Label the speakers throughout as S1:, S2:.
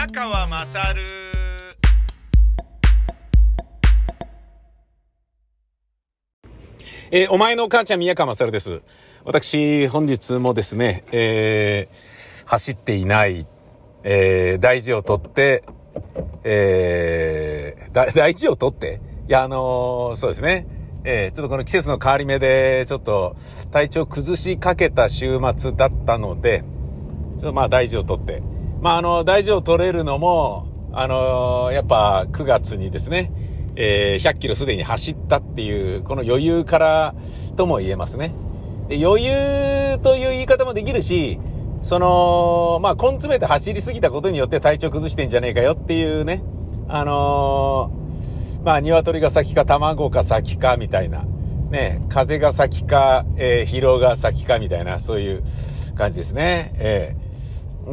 S1: 宮川まさる
S2: えーお前の母ちゃん宮川勝です。私、本日もですね、えー走っていない、えー大事をとって、えーだ大事をとって？いや、あのーそうですね。えーちょっとこの季節の変わり目で、ちょっと体調崩しかけた週末だったので、ちょっとまあ大事を取って。まああの、大事を取れるのも、あのやっぱ9月にですね、えー100キロすでに走ったっていう、この余裕からとも言えますね。で余裕という言い方もできるし、その、まあ根詰めて走りすぎたことによって体調崩してんじゃねえかよっていうね、あのーまあ鶏が先か卵が先かみたいな、ね、風が先か、えー疲労が先かみたいな、そういう感じですね。え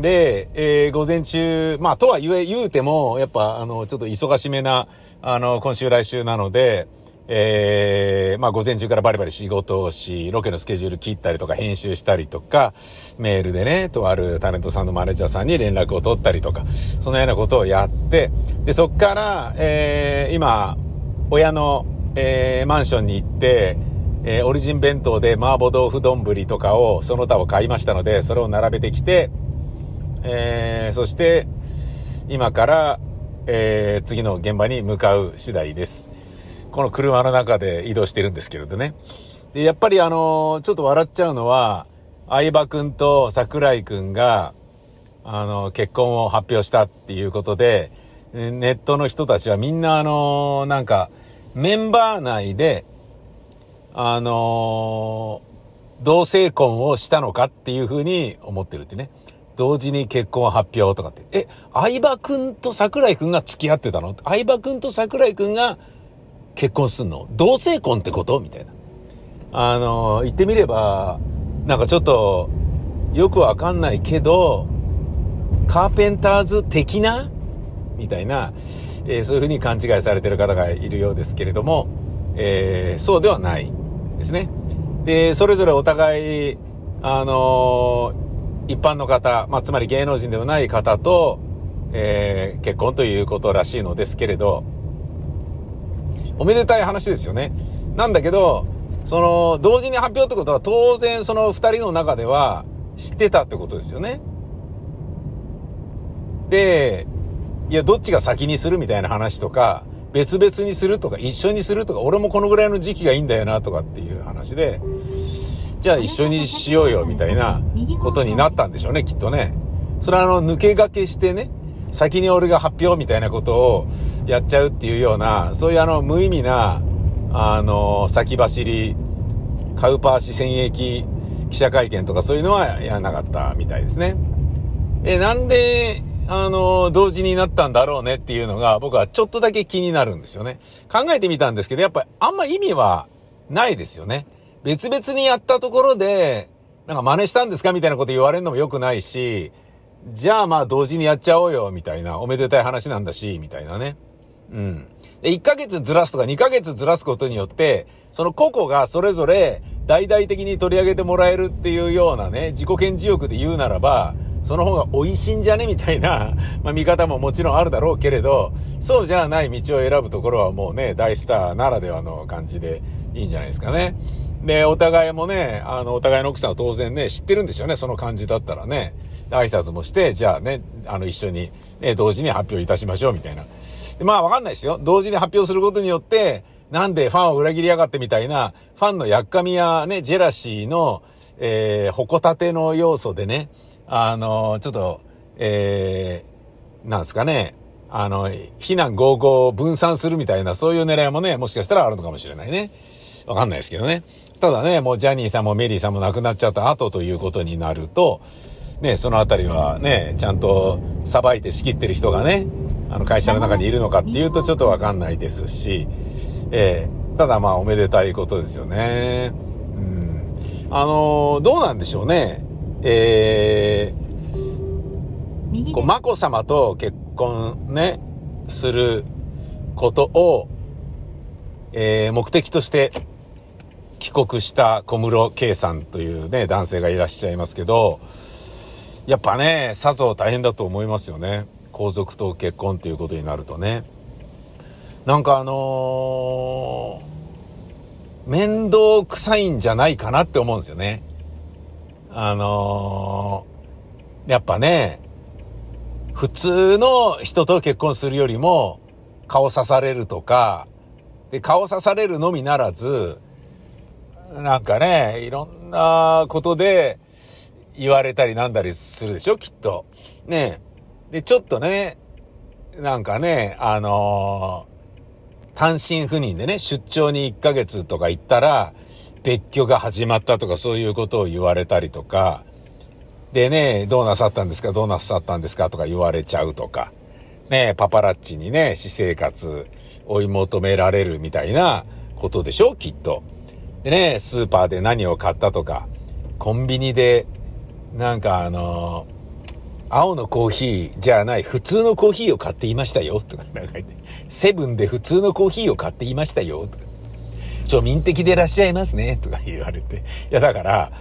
S2: で、えー午前中、まあ、とは言え、言うても、やっぱ、あの、ちょっと忙しめな、あの、今週来週なので、えーまあ、午前中からバリバリ仕事をし、ロケのスケジュール切ったりとか、編集したりとか、メールでね、とあるタレントさんのマネージャーさんに連絡を取ったりとか、そのようなことをやって、で、そっから、えー今、親の、えーマンションに行って、えーオリジン弁当で麻婆豆腐丼とかを、その他を買いましたので、それを並べてきて、えーそして、今から、えー次の現場に向かう次第です。この車の中で移動してるんですけれどね。で、やっぱりあのーちょっと笑っちゃうのは、相葉くんと桜井くんが、あの、結婚を発表したっていうことで、ネットの人たちはみんなあのーなんか、メンバー内で、あの同性婚をしたのかっていうふうに思ってるってね。同時に結婚発表とかって。え、相葉くんと桜井くんが付き合ってたの？相葉くんと桜井くんが結婚すんの？同性婚ってこと？みたいな。あの言ってみれば、なんかちょっと、よくわかんないけど、カーペンターズ的な？みたいな、えーそういうふうに勘違いされてる方がいるようですけれども、えーそうではないですね。で、それぞれお互い、あのー一般の方、まあ、つまり芸能人ではない方と、えー結婚ということらしいのですけれど、おめでたい話ですよね。なんだけど、その、同時に発表ってことは当然その二人の中では知ってたってことですよね。で、いや、どっちが先にするみたいな話とか、別々にするとか、一緒にするとか、俺もこのぐらいの時期がいいんだよなとかっていう話で、じゃあ一緒にしようよみたいなことになったんでしょうね、きっとね。それはあの、抜け駆けしてね、先に俺が発表みたいなことをやっちゃうっていうような、そういうあの、無意味な、あの、先走り、カウパーシ戦役記者会見とかそういうのはやらなかったみたいですね。え、なんで、あの、同時になったんだろうねっていうのが僕はちょっとだけ気になるんですよね。考えてみたんですけど、やっぱりあんま意味はないですよね。別々にやったところで、なんか真似したんですかみたいなこと言われるのも良くないし、じゃあまあ同時にやっちゃおうよ、みたいな、おめでたい話なんだし、みたいなね。うん。で、1ヶ月ずらすとか2ヶ月ずらすことによって、その個々がそれぞれ大々的に取り上げてもらえるっていうようなね、自己顕示欲で言うならば、その方が美味しいんじゃねみたいな、まあ見方ももちろんあるだろうけれど、そうじゃない道を選ぶところはもうね、大スターならではの感じでいいんじゃないですかね。で、お互いもね、あの、お互いの奥さんは当然ね、知ってるんですよね、その感じだったらね。挨拶もして、じゃあね、あの、一緒に、ね、同時に発表いたしましょう、みたいな。まあわかんないですよ。同時に発表することによって、なんでファンを裏切りやがってみたいな、ファンのやっかみやね、ジェラシーの、えー、ほこたての要素でね、あの、ちょっと、えー、なんですかね、あの、非難合々を分散するみたいな、そういう狙いもね、もしかしたらあるのかもしれないね。わかんないですけどね。ただね、もうジャニーさんもメリーさんも亡くなっちゃった後ということになると、ね、そのあたりはね、ちゃんとさばいて仕切ってる人がね、あの会社の中にいるのかっていうとちょっとわかんないですし、えー、ただまあおめでたいことですよね。うん。あのーどうなんでしょうね。えー、こう、眞子さまと結婚ね、することを、えー目的として帰国した小室圭さんというね、男性がいらっしゃいますけど、やっぱね、さぞ大変だと思いますよね。皇族と結婚っていうことになるとね。なんかあのー、面倒くさいんじゃないかなって思うんですよね。あのー、やっぱね、普通の人と結婚するよりも、顔刺されるとか、で、顔刺されるのみならず、なんかね、いろんなことで言われたりなんだりするでしょ、きっと。ねで、ちょっとね、なんかね、あのー、単身赴任でね、出張に1ヶ月とか行ったら、別居が始まったとかそういうことを言われたりとか、でね、どうなさったんですかどうなさったんですかとか言われちゃうとか、ね、パパラッチにね、私生活追い求められるみたいなことでしょきっと。でね、スーパーで何を買ったとか、コンビニで、なんかあの青のコーヒーじゃない、普通のコーヒーを買っていましたよ、とかなんか言って、セブンで普通のコーヒーを買っていましたよ、とか。庶民的でいらっしゃいますね、とか言われて。いや、だから、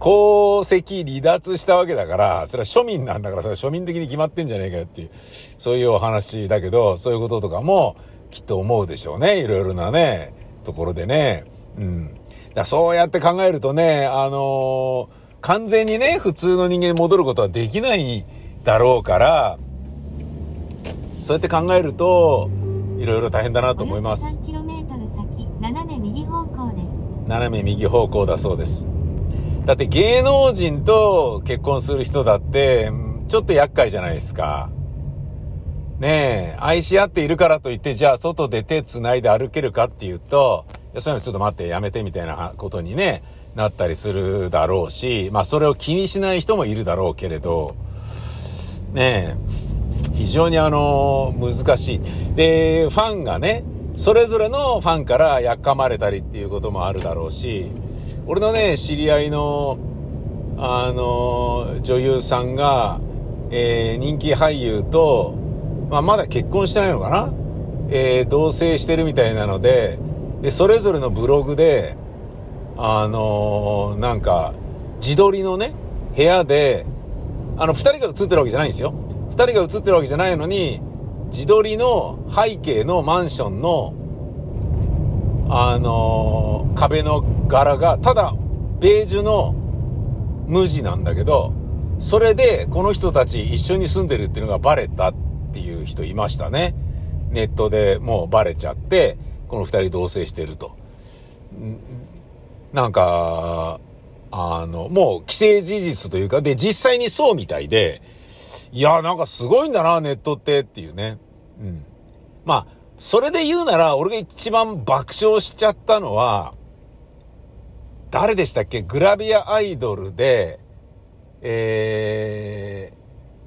S2: 功績離脱したわけだから、それは庶民なんだから、それは庶民的に決まってんじゃねえかよっていう、そういうお話だけど、そういうこととかも、きっと思うでしょうね。いろいろなね、ところでね。うん。だそうやって考えるとね、あのー、完全にね、普通の人間に戻ることはできないだろうから、そうやって考えると、いろいろ大変だなと思います。斜め右方向だそうです。だって芸能人と結婚する人だって、ちょっと厄介じゃないですか。ねえ、愛し合っているからといって、じゃあ外で手繋いで歩けるかっていうと、そういうのちょっと待って、やめてみたいなことにね、なったりするだろうし、まあそれを気にしない人もいるだろうけれど、ねえ、非常にあの、難しい。で、ファンがね、それぞれのファンからやっかまれたりっていうこともあるだろうし、俺のね、知り合いの、あの、女優さんが、えー、人気俳優と、まあ、まだ結婚してないのかな？えー、同棲してるみたいなので、で、それぞれのブログで、あのー、なんか、自撮りのね、部屋で、あの、二人が写ってるわけじゃないんですよ。二人が写ってるわけじゃないのに、自撮りの背景のマンションの、あのー、壁の柄が、ただ、ベージュの無地なんだけど、それで、この人たち一緒に住んでるっていうのがバレたっていう人いましたね。ネットでもうバレちゃって、この二人同棲してると。なんか、あの、もう既成事実というか、で、実際にそうみたいで、いや、なんかすごいんだな、ネットってっていうね。うん。まあ、それで言うなら、俺が一番爆笑しちゃったのは、誰でしたっけ？グラビアアイドルで、え、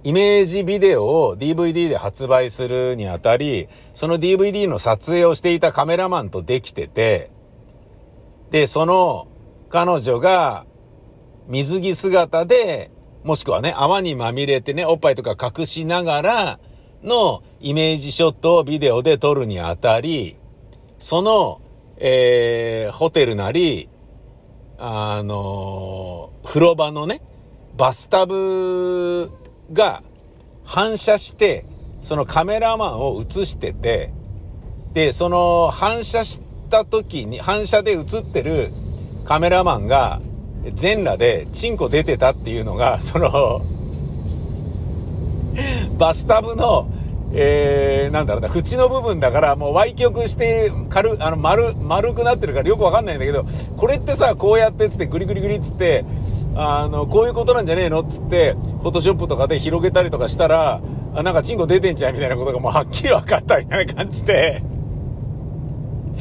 S2: イメージビデオを DVD で発売するにあたり、その DVD の撮影をしていたカメラマンとできてて、で、その彼女が水着姿でもしくはね、泡にまみれてね、おっぱいとか隠しながらのイメージショットをビデオで撮るにあたり、その、えー、ホテルなり、あのー、風呂場のね、バスタブが反射して、そのカメラマンを映してて、で、その反射した時に、反射で映ってるカメラマンが、全裸でチンコ出てたっていうのが、そのバスタブの、えー、なんだろうな、縁の部分だから、もう歪曲して、軽、あの、丸、丸くなってるからよくわかんないんだけど、これってさ、こうやってつって、グリグリグリつって、あの、こういうことなんじゃねえのつって、フォトショップとかで広げたりとかしたら、あなんかチンコ出てんじゃんみたいなことがもうはっきり分かったみたいな感じで、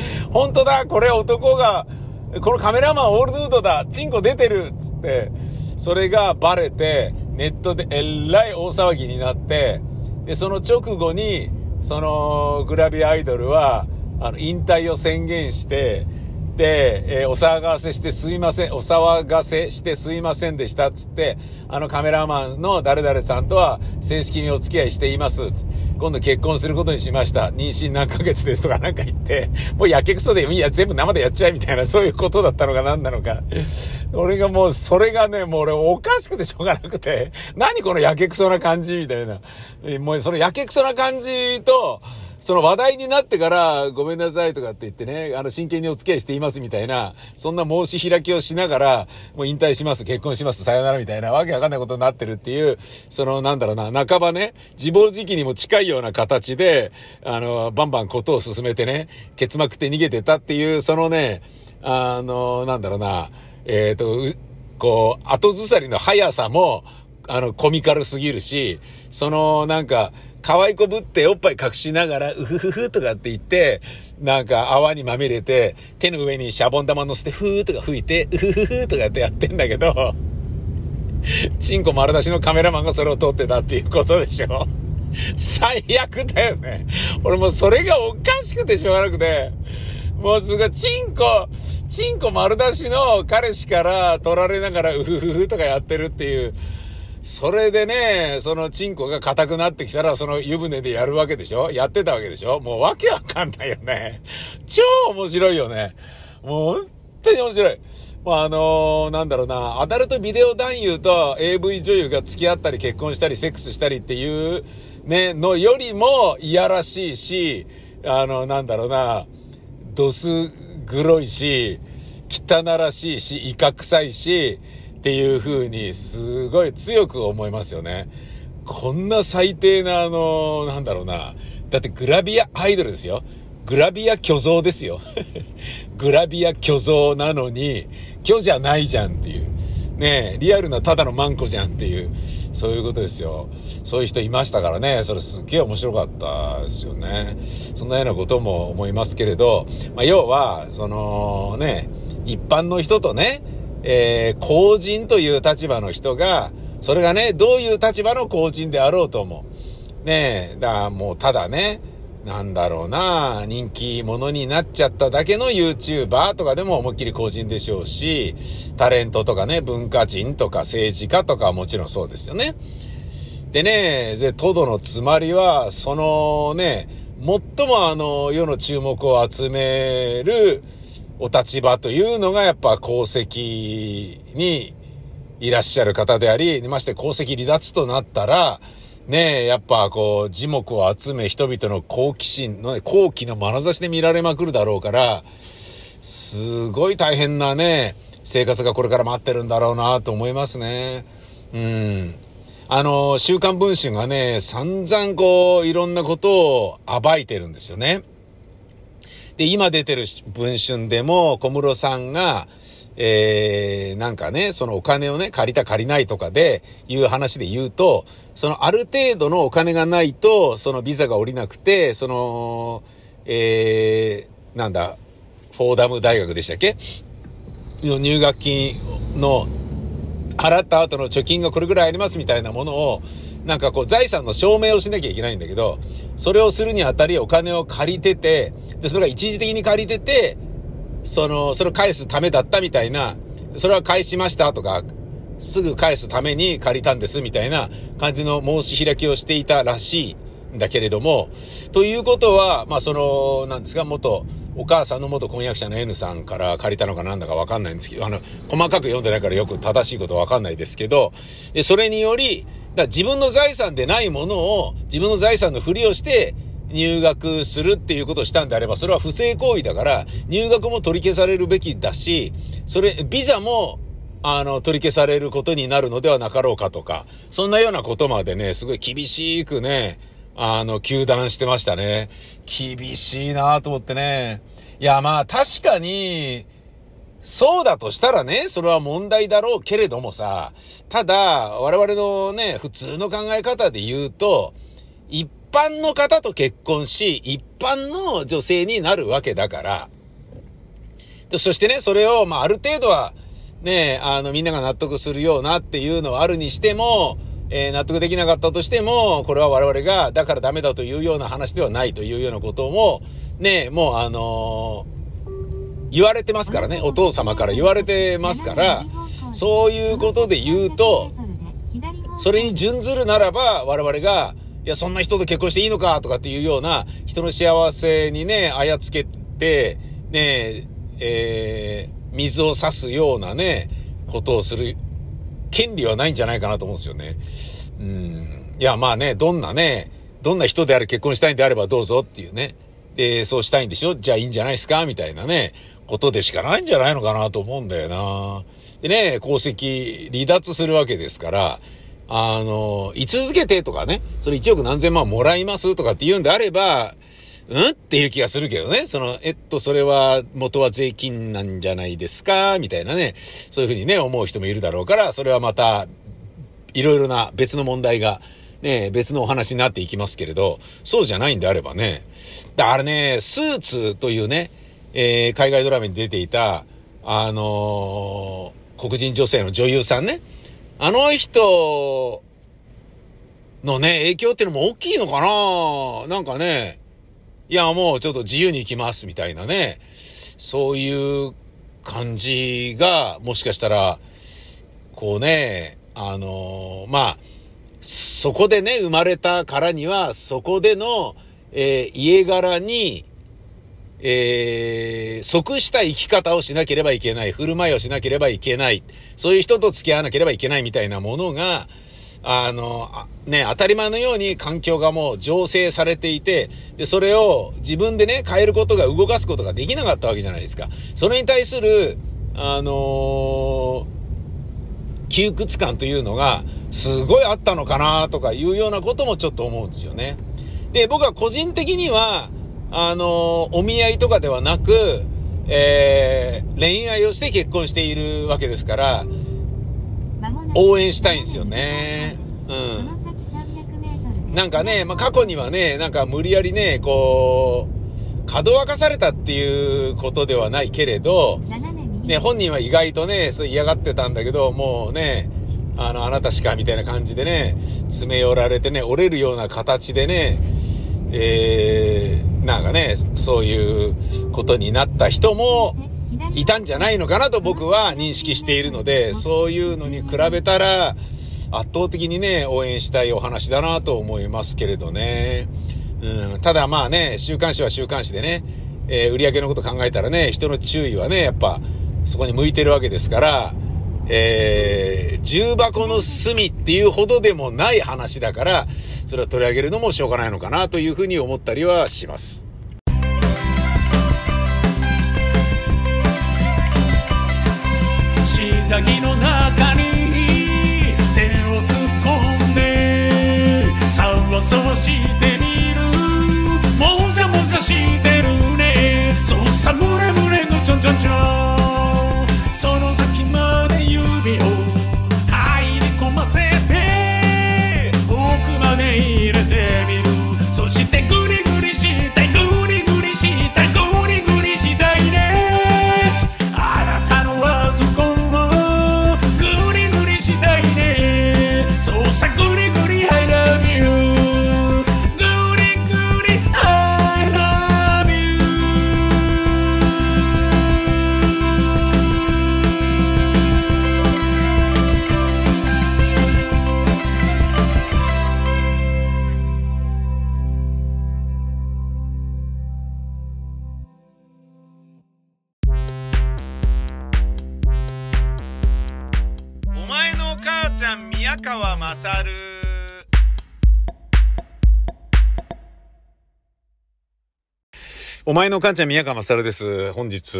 S2: 本当だ、これ男が、このカメラマンオールヌードだチンコ出てるつって、それがバレて、ネットでえらい大騒ぎになって、で、その直後に、そのグラビアアイドルは、あの、引退を宣言して、えー、お騒がせしてすいません、お騒がせしてすいませんでしたっつって、あのカメラマンの誰々さんとは正式にお付き合いしています。今度結婚することにしました。妊娠何ヶ月ですとかなんか言って、もうやけくそで、いや、全部生でやっちゃえみたいな、そういうことだったのか何なのか。俺がもう、それがね、もう俺おかしくてしょうがなくて、何このやけくそな感じみたいな。もうそのやけくそな感じと、その話題になってから、ごめんなさいとかって言ってね、あの、真剣にお付き合いしていますみたいな、そんな申し開きをしながら、もう引退します、結婚します、さよならみたいな、わけわかんないことになってるっていう、その、なんだろうな、半ばね、自暴自棄にも近いような形で、あの、バンバンことを進めてね、結膜って逃げてたっていう、そのね、あの、なんだろうな、えっ、ー、と、こう、後ずさりの速さも、あの、コミカルすぎるし、その、なんか、可愛い子ぶっておっぱい隠しながら、うふふふとかって言って、なんか泡にまみれて、手の上にシャボン玉乗せて、ふーとか吹いて、うふふふとかってやってんだけど、チンコ丸出しのカメラマンがそれを撮ってたっていうことでしょ。最悪だよね。俺もうそれがおかしくてしょうがなくて、もうすぐチンコ、チンコ丸出しの彼氏から撮られながらうふふふとかやってるっていう、それでね、そのチンコが硬くなってきたら、その湯船でやるわけでしょ？やってたわけでしょ？もうわけわかんないよね。超面白いよね。もう本当に面白い。まあ、あのー、なんだろうな、アダルトビデオ男優と AV 女優が付き合ったり結婚したりセックスしたりっていうね、のよりもいやらしいし、あの、なんだろうな、ドス黒いし、汚らしいし、イカ臭いし、っていう風にすごい強く思いますよね。こんな最低なあの、なんだろうな。だってグラビアアイドルですよ。グラビア虚像ですよ。グラビア虚像なのに、虚じゃないじゃんっていう。ねえリアルなただのマンコじゃんっていう、そういうことですよ。そういう人いましたからね、それすっげえ面白かったですよね。そんなようなことも思いますけれど、まあ、要は、そのね、一般の人とね、えー、公人という立場の人が、それがね、どういう立場の公人であろうとも。ねえ、だからもうただね、なんだろうな、人気者になっちゃっただけの YouTuber とかでも思いっきり公人でしょうし、タレントとかね、文化人とか政治家とかはもちろんそうですよね。でね、で、トドのつまりは、そのね、最もあの、世の注目を集める、お立場というのがやっぱ功績にいらっしゃる方であり、まして功績離脱となったら、ねえ、やっぱこう、樹木を集め人々の好奇心の、ね、好奇の眼差しで見られまくるだろうから、すごい大変なね、生活がこれから待ってるんだろうなと思いますね。うん。あの、週刊文春がね、散々こう、いろんなことを暴いてるんですよね。で、今出てる文春でも小室さんが、えー、なんかね、そのお金をね、借りた借りないとかで、いう話で言うと、そのある程度のお金がないと、そのビザが下りなくて、その、えー、なんだ、フォーダム大学でしたっけ？の入学金の、払った後の貯金がこれぐらいありますみたいなものを、なんかこう財産の証明をしなきゃいけないんだけど、それをするにあたりお金を借りてて、で、それが一時的に借りてて、その、それを返すためだったみたいな、それは返しましたとか、すぐ返すために借りたんですみたいな感じの申し開きをしていたらしいんだけれども、ということは、まあその、なんですか、元、お母さんの元婚約者の N さんから借りたのかなんだかわかんないんですけど、あの、細かく読んでないからよく正しいことわかんないですけど、で、それにより、だ自分の財産でないものを自分の財産のふりをして入学するっていうことをしたんであれば、それは不正行為だから、入学も取り消されるべきだし、それ、ビザも、あの、取り消されることになるのではなかろうかとか、そんなようなことまでね、すごい厳しくね、あの、球団してましたね。厳しいなと思ってね。いや、まあ、確かに、そうだとしたらね、それは問題だろうけれどもさ、ただ、我々のね、普通の考え方で言うと、一般の方と結婚し、一般の女性になるわけだから、そしてね、それを、まあ、ある程度は、ね、あの、みんなが納得するようなっていうのはあるにしても、えー、納得できなかったとしても、これは我々が、だからダメだというような話ではないというようなことも、ね、もうあのー言われてますからね。お父様から言われてますから、そういうことで言うと、それに準ずるならば、我々が、いや、そんな人と結婚していいのかとかっていうような、人の幸せにね、あやつけて、ね、えー、水を差すようなね、ことをする権利はないんじゃないかなと思うんですよね。うん。いや、まあね、どんなね、どんな人であれ結婚したいんであればどうぞっていうね。で、そうしたいんでしょ？じゃあいいんじゃないですか？みたいなね、ことでしかないんじゃないのかなと思うんだよな。でね、功績離脱するわけですから、あの、居続けてとかね、それ1億何千万もらいますとかって言うんであれば、うん？っていう気がするけどね。その、えっと、それは元は税金なんじゃないですか？みたいなね。そういうふうにね、思う人もいるだろうから、それはまた、いろいろな別の問題が、ね、別のお話になっていきますけれど、そうじゃないんであればね。あれね、スーツというね、えー、海外ドラマに出ていた、あのー、黒人女性の女優さんね。あの人のね、影響っていうのも大きいのかな？なんかね、いや、もうちょっと自由に行きますみたいなね、そういう感じが、もしかしたら、こうね、あのー、まあ、そこでね、生まれたからには、そこでの、えー、家柄に、えー、即した生き方をしなければいけない、振る舞いをしなければいけない、そういう人と付き合わなければいけないみたいなものが、あの、ね、当たり前のように環境がもう醸成されていて、で、それを自分でね、変えることが、動かすことができなかったわけじゃないですか。それに対する、あのー、窮屈感というのが、すごいあったのかなとかいうようなこともちょっと思うんですよね。で、僕は個人的には、あのー、お見合いとかではなく、えー、恋愛をして結婚しているわけですから、応援したいんですよね。うん。なんかね、まあ、過去にはね、なんか無理やりね、こう、かどわかされたっていうことではないけれど、ね、本人は意外とね、そう嫌がってたんだけど、もうね、あの、あなたしかみたいな感じでね、詰め寄られてね、折れるような形でね、えー、なんかね、そういうことになった人も、いたんじゃないのかなと僕は認識しているので、そういうのに比べたら、圧倒的にね、応援したいお話だなと思いますけれどね。うん、ただまあね、週刊誌は週刊誌でね、えー、売り上げのこと考えたらね、人の注意はね、やっぱ、そこに向いてるわけですから、えー、重箱の隅っていうほどでもない話だから、それを取り上げるのもしょうがないのかなというふうに思ったりはします。下着の中に手を突っ込んでさわさわしてみお前の母ちゃん宮川勝です。本日、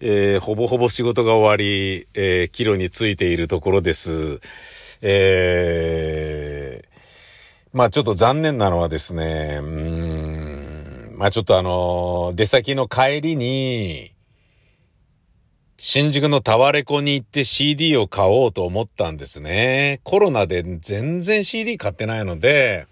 S2: えー、ほぼほぼ仕事が終わり、えー、帰路についているところです。えー、まあちょっと残念なのはですね、うん、まあちょっとあの、出先の帰りに、新宿のタワレコに行って CD を買おうと思ったんですね。コロナで全然 CD 買ってないので、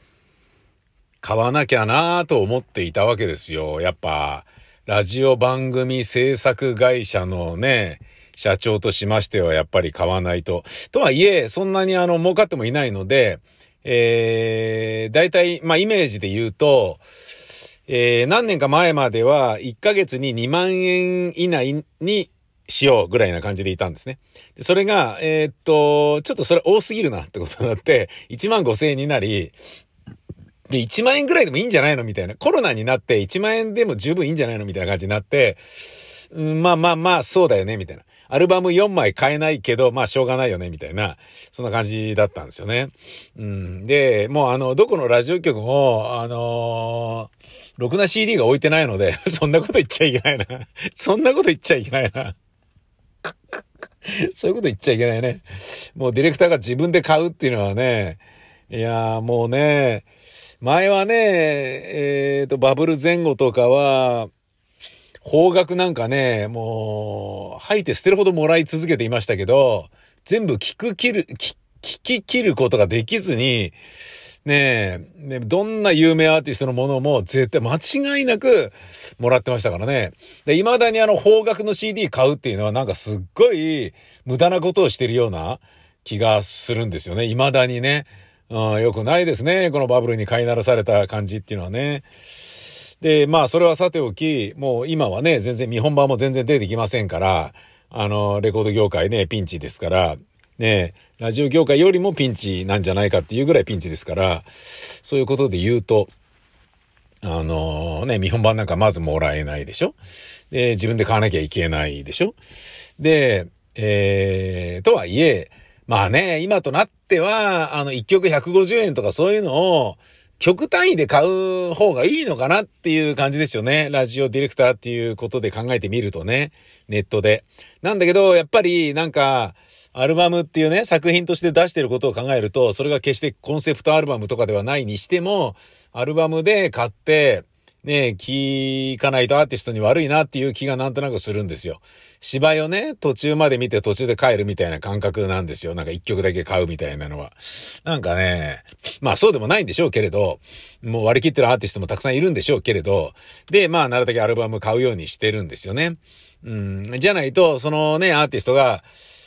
S2: 買わなきゃなぁと思っていたわけですよ。やっぱ、ラジオ番組制作会社のね、社長としましてはやっぱり買わないと。とはいえ、そんなにあの、儲かってもいないので、えー、大体、まあ、イメージで言うと、えー、何年か前までは1ヶ月に2万円以内にしようぐらいな感じでいたんですね。でそれが、えー、っと、ちょっとそれ多すぎるなってことになって、1万5千円になり、で、1万円ぐらいでもいいんじゃないのみたいな。コロナになって1万円でも十分いいんじゃないのみたいな感じになって、うん、まあまあまあ、そうだよね、みたいな。アルバム4枚買えないけど、まあしょうがないよね、みたいな、そんな感じだったんですよね。うん。で、もうあの、どこのラジオ局も、あのー、ろくな CD が置いてないので、そんなこと言っちゃいけないな。そんなこと言っちゃいけないな。そういうこと言っちゃいけないね。もうディレクターが自分で買うっていうのはね、いやーもうね、前はね、えっ、ー、と、バブル前後とかは、方角なんかね、もう、吐いて捨てるほどもらい続けていましたけど、全部聞く切る、聞き切ることができずに、ねえ、ね、どんな有名アーティストのものも絶対間違いなくもらってましたからね。で、未だにあの方角の CD 買うっていうのはなんかすっごい無駄なことをしてるような気がするんですよね。未だにね。うん、よくないですね。このバブルに飼いならされた感じっていうのはね。で、まあ、それはさておき、もう今はね、全然日本版も全然出てきませんから、あの、レコード業界ね、ピンチですから、ね、ラジオ業界よりもピンチなんじゃないかっていうぐらいピンチですから、そういうことで言うと、あのね、見本版なんかまずもらえないでしょ？で、自分で買わなきゃいけないでしょ？で、えー、とはいえ、まあね、今となっては、あの、1曲150円とかそういうのを、曲単位で買う方がいいのかなっていう感じですよね。ラジオディレクターっていうことで考えてみるとね。ネットで。なんだけど、やっぱりなんか、アルバムっていうね、作品として出してることを考えると、それが決してコンセプトアルバムとかではないにしても、アルバムで買って、ね、聞かないとアーティストに悪いなっていう気がなんとなくするんですよ。芝居をね、途中まで見て途中で帰るみたいな感覚なんですよ。なんか一曲だけ買うみたいなのは。なんかね、まあそうでもないんでしょうけれど、もう割り切ってるアーティストもたくさんいるんでしょうけれど、で、まあなるだけアルバム買うようにしてるんですよね。うん、じゃないと、そのね、アーティストが、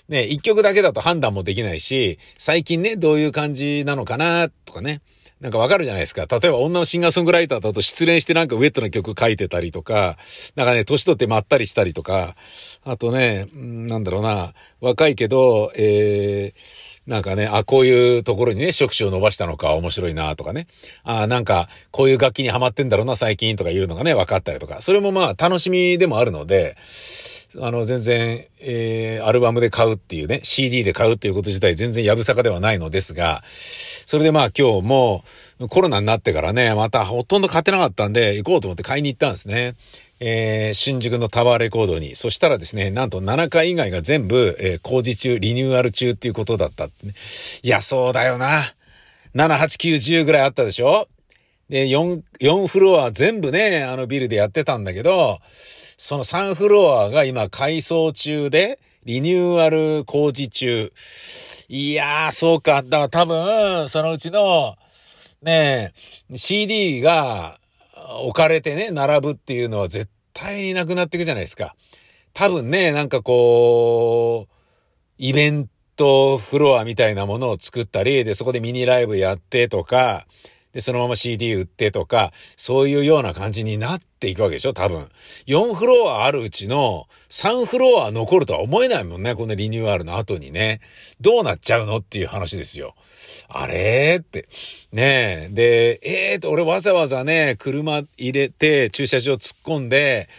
S2: ね、一曲だけだと判断もできないし、最近ね、どういう感じなのかな、とかね。なんかわかるじゃないですか。例えば女のシンガーソングライターだと失恋してなんかウェットな曲書いてたりとか、なんかね、年取ってまったりしたりとか、あとね、なんだろうな、若いけど、えー、なんかね、あ、こういうところにね、触手を伸ばしたのか面白いなとかね。あ、なんか、こういう楽器にハマってんだろうな、最近とかいうのがね、分かったりとか。それもまあ、楽しみでもあるので、あの、全然、えー、アルバムで買うっていうね、CD で買うっていうこと自体全然やぶさかではないのですが、それでまあ今日もコロナになってからね、またほとんど買ってなかったんで、行こうと思って買いに行ったんですね。えー、新宿のタワーレコードに。そしたらですね、なんと7回以外が全部、えー、工事中、リニューアル中っていうことだったね。いや、そうだよな。7、8、9、10ぐらいあったでしょ？で、4、4フロア全部ね、あのビルでやってたんだけど、その3フロアが今改装中で、リニューアル工事中。いやー、そうか。だから多分、そのうちの、ねえ、CD が置かれてね、並ぶっていうのは絶対になくなっていくじゃないですか。多分ね、なんかこう、イベントフロアみたいなものを作ったり、で、そこでミニライブやってとか、で、そのまま CD 売ってとか、そういうような感じになっていくわけでしょ多分。4フロアあるうちの3フロア残るとは思えないもんね。このリニューアルの後にね。どうなっちゃうのっていう話ですよ。あれって。ねえ。で、ええー、と、俺わざわざね、車入れて駐車場突っ込んで、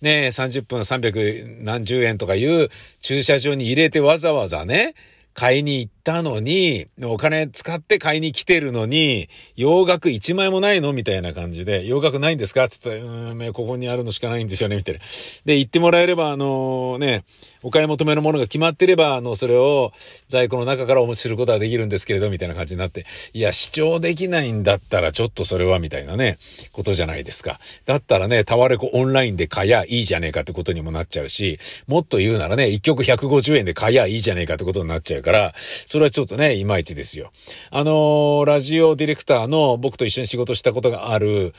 S2: ねえ、30分300何十円とかいう駐車場に入れてわざわざね、買いに行ってたのに、お金使って買いに来てるのに、洋楽1枚もないのみたいな感じで、洋楽ないんですか？つって、うん、ここにあるのしかないんですよねみたいな。で、行ってもらえれば、あのー、ね、お買い求めのものが決まってれば、あの、それを在庫の中からお持ちすることはできるんですけれど、みたいな感じになって、いや、視聴できないんだったら、ちょっとそれは、みたいなね、ことじゃないですか。だったらね、タワレコオンラインで買やいいじゃねえかってことにもなっちゃうし、もっと言うならね、1曲150円で買やいいじゃねえかってことになっちゃうから、それはちょっとね、いまいちですよ。あのー、ラジオディレクターの僕と一緒に仕事したことがある、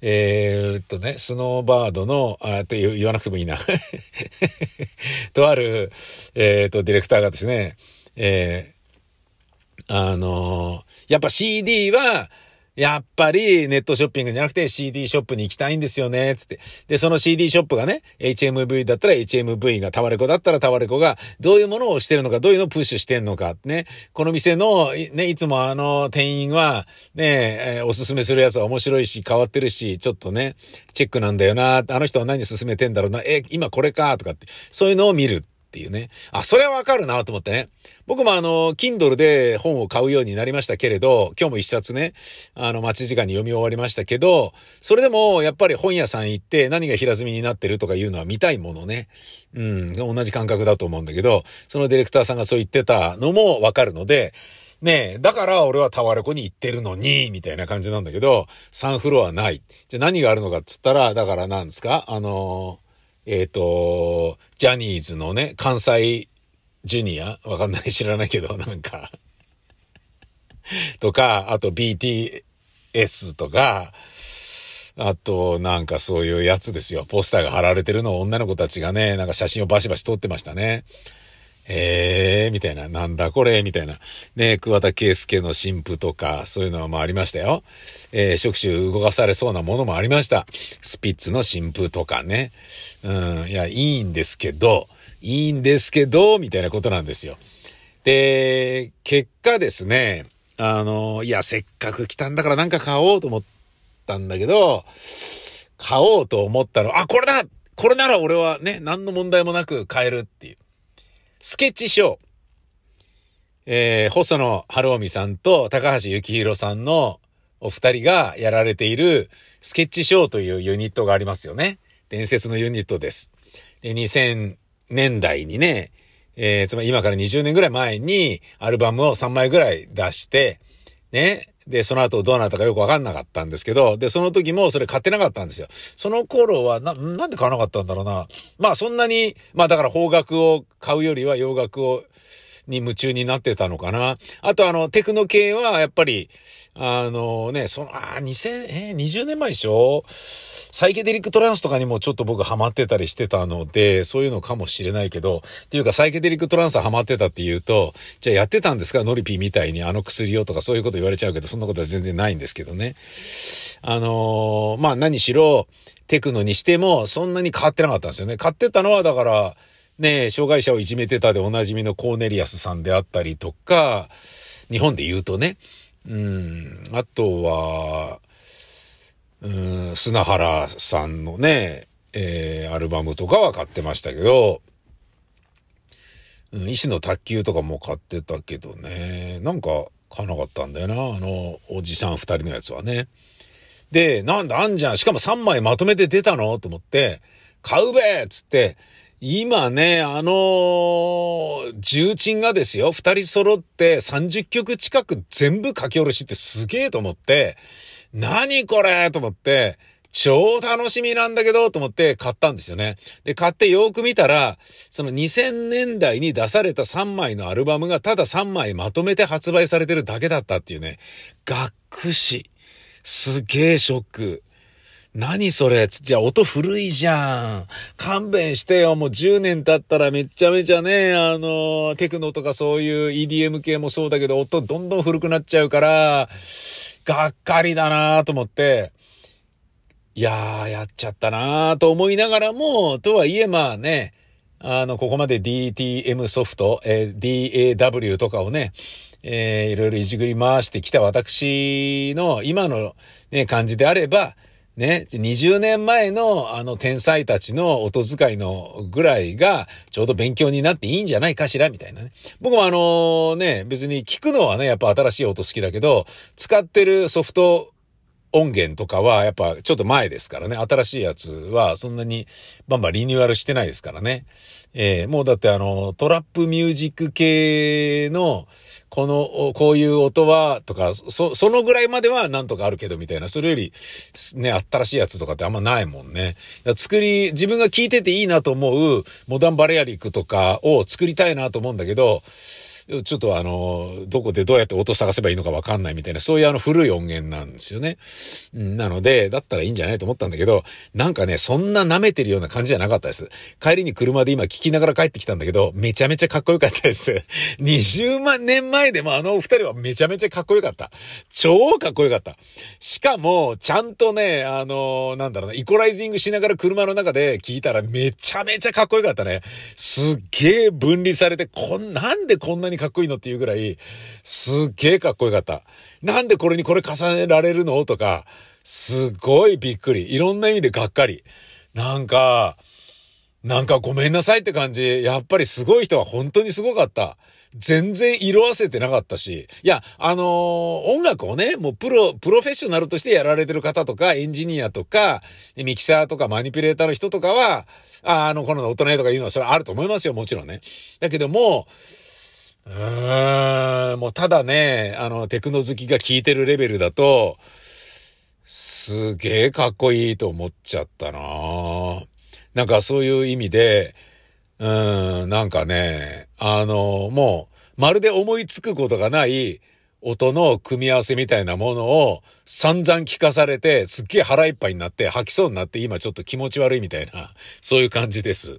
S2: えー、っとね、スノーバードの、あって言わなくてもいいな。とある、えっ、と、ディレクターがですね、えー、あのー、やっぱ CD は、やっぱりネットショッピングじゃなくて CD ショップに行きたいんですよね、つって。で、その CD ショップがね、HMV だったら HMV が、タワレコだったらタワレコが、どういうものをしてるのか、どういうのをプッシュしてんのか、ね。この店の、ね、いつもあの、店員は、ね、えー、おすすめするやつは面白いし、変わってるし、ちょっとね、チェックなんだよな、あの人は何進めてんだろうな、え、今これか、とかって、そういうのを見る。っていうね。あ、それはわかるなと思ってね。僕もあの、Kindle で本を買うようになりましたけれど、今日も一冊ね、あの、待ち時間に読み終わりましたけど、それでもやっぱり本屋さん行って何が平積みになってるとかいうのは見たいものね。うん、同じ感覚だと思うんだけど、そのディレクターさんがそう言ってたのもわかるので、ねえ、だから俺はタワレコに行ってるのに、みたいな感じなんだけど、3フロアない。じゃあ何があるのかっつったら、だから何ですか？あのーえっ、ー、と、ジャニーズのね、関西ジュニアわかんない、知らないけど、なんか とか、あと BTS とか、あと、なんかそういうやつですよ。ポスターが貼られてるのを女の子たちがね、なんか写真をバシバシ撮ってましたね。えー、みたいな、なんだこれ、みたいな。ね、桑田圭介の新婦とか、そういうのもありましたよ。えー、触手動かされそうなものもありました。スピッツの新婦とかね。うん、いや、いいんですけど、いいんですけど、みたいなことなんですよ。で、結果ですね、あの、いや、せっかく来たんだからなんか買おうと思ったんだけど、買おうと思ったの、あ、これだこれなら俺はね、何の問題もなく買えるっていう。スケッチショー。えー、細野晴臣さんと高橋幸宏さんのお二人がやられているスケッチショーというユニットがありますよね。伝説のユニットです。で2000年代にね、えー、つまり今から20年ぐらい前にアルバムを3枚ぐらい出して、ね、で、その後どうなったかよくわかんなかったんですけど、で、その時もそれ買ってなかったんですよ。その頃は、な、なんで買わなかったんだろうな。まあそんなに、まあだから方角を買うよりは洋楽を、に夢中になってたのかな。あとあの、テクノ系はやっぱり、あのね、その、あ、2000、えー、20年前でしょ？サイケデリックトランスとかにもちょっと僕ハマってたりしてたので、そういうのかもしれないけど、っていうかサイケデリックトランスハマってたっていうと、じゃあやってたんですか？ノリピーみたいにあの薬をとかそういうこと言われちゃうけど、そんなことは全然ないんですけどね。あのー、まあ何しろ、テクノにしてもそんなに変わってなかったんですよね。買ってたのはだから、ね、障害者をいじめてたでおなじみのコーネリアスさんであったりとか、日本で言うとね、うん、あとは、うん、砂原さんのね、えー、アルバムとかは買ってましたけど、うん、石の卓球とかも買ってたけどね、なんか買わなかったんだよな、あの、おじさん二人のやつはね。で、なんだ、あんじゃん。しかも3枚まとめて出たの？と思って、買うべっつって、今ね、あのー、重鎮がですよ、二人揃って30曲近く全部書き下ろしってすげえと思って、何これと思って、超楽しみなんだけど、と思って買ったんですよね。で、買ってよく見たら、その2000年代に出された3枚のアルバムがただ3枚まとめて発売されてるだけだったっていうね。学士。すげえショック。何それ？っつじゃあ音古いじゃん。勘弁してよ。もう10年経ったらめちゃめちゃね、あの、テクノとかそういう EDM 系もそうだけど、音どんどん古くなっちゃうから、がっかりだなと思って、いやー、やっちゃったなと思いながらも、とはいえまあね、あの、ここまで DTM ソフト、えー、DAW とかをね、えー、いろいろいじくり回してきた私の今のね、感じであれば、ね、20年前のあの天才たちの音遣いのぐらいがちょうど勉強になっていいんじゃないかしらみたいなね。僕もあのね、別に聞くのはね、やっぱ新しい音好きだけど、使ってるソフト音源とかはやっぱちょっと前ですからね。新しいやつはそんなにバンバンリニューアルしてないですからね。えー、もうだってあの、トラップミュージック系の、この、こういう音は、とか、そ、そのぐらいまではなんとかあるけど、みたいな。それより、ね、新しいやつとかってあんまないもんね。作り、自分が聴いてていいなと思う、モダンバレアリックとかを作りたいなと思うんだけど、ちょっとあの、どこでどうやって音探せばいいのかわかんないみたいな、そういうあの古い音源なんですよね。なので、だったらいいんじゃないと思ったんだけど、なんかね、そんな舐めてるような感じじゃなかったです。帰りに車で今聞きながら帰ってきたんだけど、めちゃめちゃかっこよかったです。20万年前でもあのお二人はめちゃめちゃかっこよかった。超かっこよかった。しかも、ちゃんとね、あの、なんだろうな、イコライジングしながら車の中で聞いたらめちゃめちゃかっこよかったね。すっげえ分離されて、こん、なんでこんなにかっこいいのっていうぐらい、すっげえかっこよかった。なんでこれにこれ重ねられるの？とか、すごいびっくり。いろんな意味でがっかり。なんか、なんかごめんなさいって感じ。やっぱりすごい人は本当にすごかった。全然色あせてなかったし。いや、あのー、音楽をね、もうプロ、プロフェッショナルとしてやられてる方とか、エンジニアとか、ミキサーとかマニピュレーターの人とかは、ああの、この大人とかいうのはそれはあると思いますよ、もちろんね。だけども、うーん、もうただね、あの、テクノ好きが聞いてるレベルだと、すげえかっこいいと思っちゃったななんかそういう意味で、うん、なんかね、あの、もう、まるで思いつくことがない音の組み合わせみたいなものを散々聞かされて、すっげえ腹いっぱいになって吐きそうになって今ちょっと気持ち悪いみたいな、そういう感じです。